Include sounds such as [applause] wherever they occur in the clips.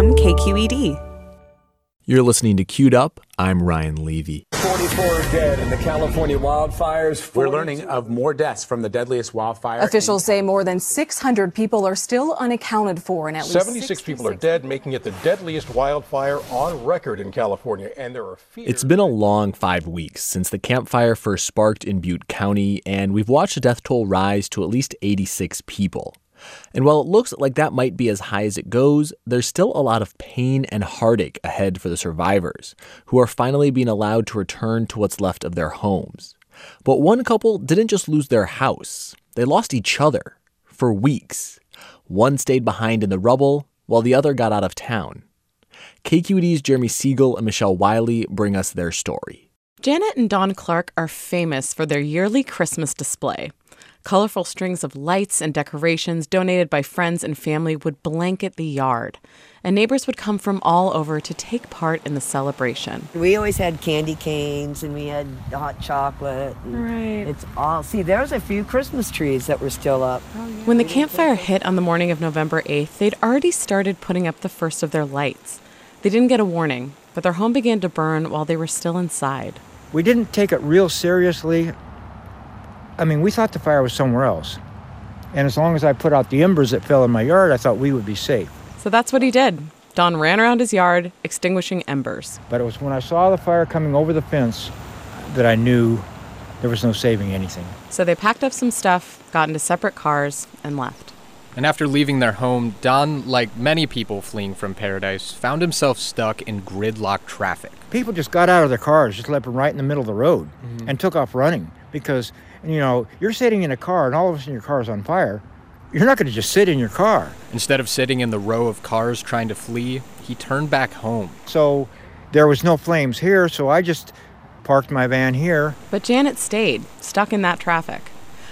from KQED. You're listening to Queued Up. I'm Ryan Levi. 44 dead in the California wildfires. We're learning of more deaths from the deadliest wildfire. Officials say more than 600 people are still unaccounted for, and at least 76 people are dead, making it the deadliest wildfire on record in California. And there are fears. It's been a long five weeks since the Camp Fire first sparked in Butte County, and we've watched the death toll rise to at least 86 people. And while it looks like that might be as high as it goes, there's still a lot of pain and heartache ahead for the survivors, who are finally being allowed to return to what's left of their homes. But one couple didn't just lose their house, they lost each other for weeks. One stayed behind in the rubble, while the other got out of town. KQED's Jeremy Siegel and Michelle Wiley bring us their story. Janet and Don Clark are famous for their yearly Christmas display. Colorful strings of lights and decorations donated by friends and family would blanket the yard, and neighbors would come from all over to take part in the celebration. We always had candy canes and we had hot chocolate. Right. It's all, see, there's a few Christmas trees that were still up. Oh, when the Camp Fire hit on the morning of November 8th, they'd already started putting up the first of their lights. They didn't get a warning, but their home began to burn while they were still inside. We didn't take it real seriously I mean, we thought the fire was somewhere else. And as long as I put out the embers that fell in my yard, I thought we would be safe. So that's what he did. Don ran around his yard, extinguishing embers. But it was when I saw the fire coming over the fence that I knew there was no saving anything. So they packed up some stuff, got into separate cars, and left. And after leaving their home, Don, like many people fleeing from Paradise, found himself stuck in gridlock traffic. People just got out of their cars, just left them right in the middle of the road, mm-hmm. and took off running because you know, you're sitting in a car and all of a sudden your car is on fire, you're not going to just sit in your car. Instead of sitting in the row of cars trying to flee, he turned back home. So there was no flames here, so I just parked my van here. But Janet stayed, stuck in that traffic.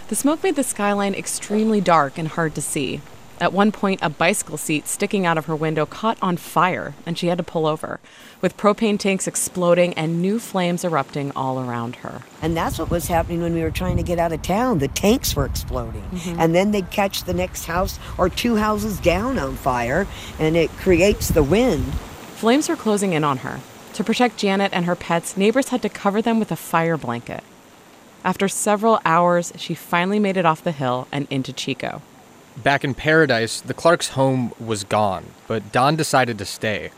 The smoke made the skyline extremely dark and hard to see. At one point, a bicycle seat sticking out of her window caught on fire, and she had to pull over, with propane tanks exploding and new flames erupting all around her. And that's what was happening when we were trying to get out of town. The tanks were exploding. Mm-hmm. And then they'd catch the next house or two houses down on fire, and it creates the wind. Flames were closing in on her. To protect Janet and her pets, neighbors had to cover them with a fire blanket. After several hours, she finally made it off the hill and into Chico. Back in Paradise, the Clark's home was gone, but Don decided to stay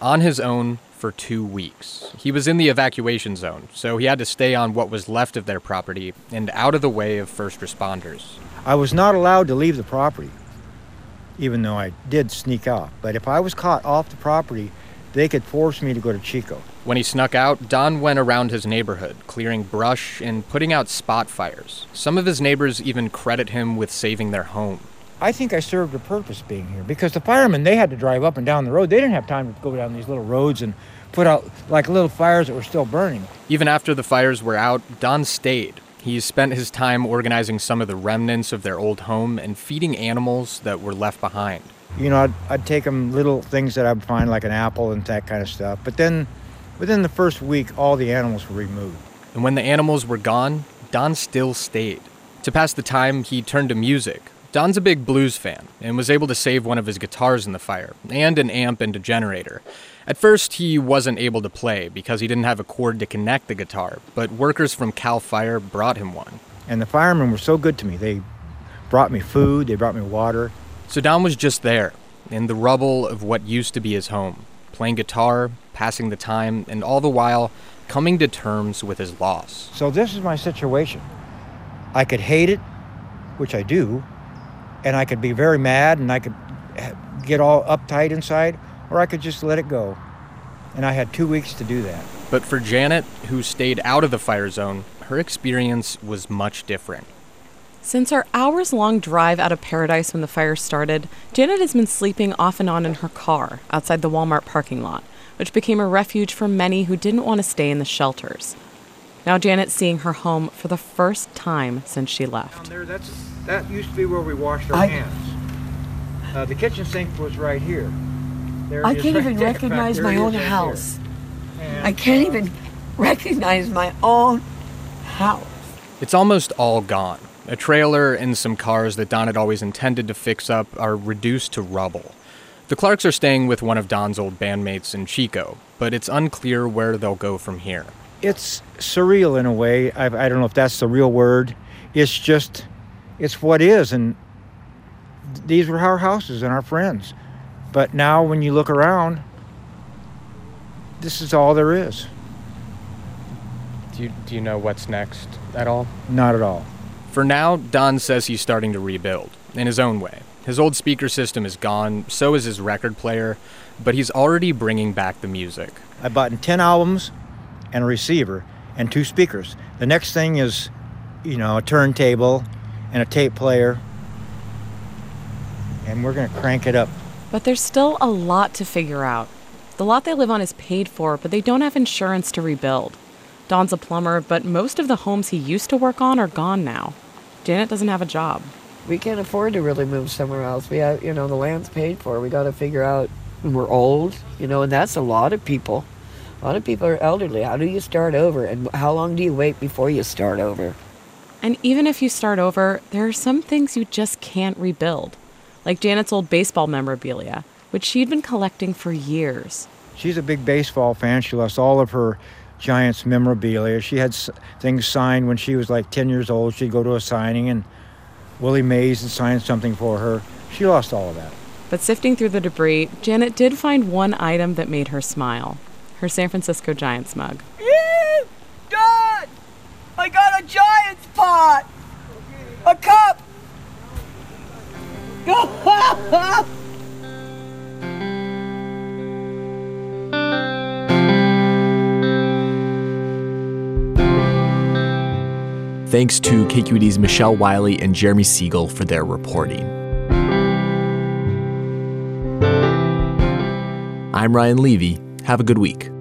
on his own for two weeks. He was in the evacuation zone, so he had to stay on what was left of their property and out of the way of first responders. I was not allowed to leave the property, even though I did sneak out. But if I was caught off the property, they could force me to go to Chico. When he snuck out, Don went around his neighborhood, clearing brush and putting out spot fires. Some of his neighbors even credit him with saving their home. I think I served a purpose being here because the firemen they had to drive up and down the road. They didn't have time to go down these little roads and put out like little fires that were still burning. Even after the fires were out, Don stayed. He spent his time organizing some of the remnants of their old home and feeding animals that were left behind. You know, I'd, I'd take them little things that I'd find like an apple and that kind of stuff. But then within the first week, all the animals were removed. And when the animals were gone, Don still stayed. To pass the time, he turned to music, Don's a big blues fan and was able to save one of his guitars in the fire, and an amp and a generator. At first, he wasn't able to play because he didn't have a cord to connect the guitar, but workers from CAL FIRE brought him one. And the firemen were so good to me. They brought me food, they brought me water. So Don was just there, in the rubble of what used to be his home, playing guitar, passing the time, and all the while coming to terms with his loss. So this is my situation. I could hate it, which I do, and I could be very mad and I could get all uptight inside, or I could just let it go. And I had two weeks to do that. But for Janet, who stayed out of the fire zone, her experience was much different. Since our hours long drive out of Paradise when the fire started, Janet has been sleeping off and on in her car outside the Walmart parking lot, which became a refuge for many who didn't want to stay in the shelters. Now Janet's seeing her home for the first time since she left. There, that used to be where we washed our I, hands. Uh, the kitchen sink was right here. There I can't right even recognize my own house. I can't uh, even recognize my own house. It's almost all gone. A trailer and some cars that Don had always intended to fix up are reduced to rubble. The Clarks are staying with one of Don's old bandmates in Chico, but it's unclear where they'll go from here. It's surreal in a way. I, I don't know if that's the real word. It's just, it's what is. And these were our houses and our friends. But now when you look around, this is all there is. Do you, do you know what's next at all? Not at all. For now, Don says he's starting to rebuild, in his own way. His old speaker system is gone, so is his record player, but he's already bringing back the music. I bought 10 albums and a receiver and two speakers. The next thing is, you know, a turntable and a tape player. And we're going to crank it up. But there's still a lot to figure out. The lot they live on is paid for, but they don't have insurance to rebuild. Don's a plumber, but most of the homes he used to work on are gone now. Janet doesn't have a job. We can't afford to really move somewhere else. We have, you know, the land's paid for. We got to figure out. And we're old, you know, and that's a lot of people. A lot of people are elderly. How do you start over? And how long do you wait before you start over? And even if you start over, there are some things you just can't rebuild, like Janet's old baseball memorabilia, which she'd been collecting for years. She's a big baseball fan. She lost all of her Giants memorabilia. She had things signed when she was like 10 years old. She'd go to a signing and Willie Mays had signed something for her. She lost all of that. But sifting through the debris, Janet did find one item that made her smile her San Francisco Giants mug. Dad! I got a Giants pot! A cup! [laughs] Thanks to KQED's Michelle Wiley and Jeremy Siegel for their reporting. I'm Ryan Levi. Have a good week.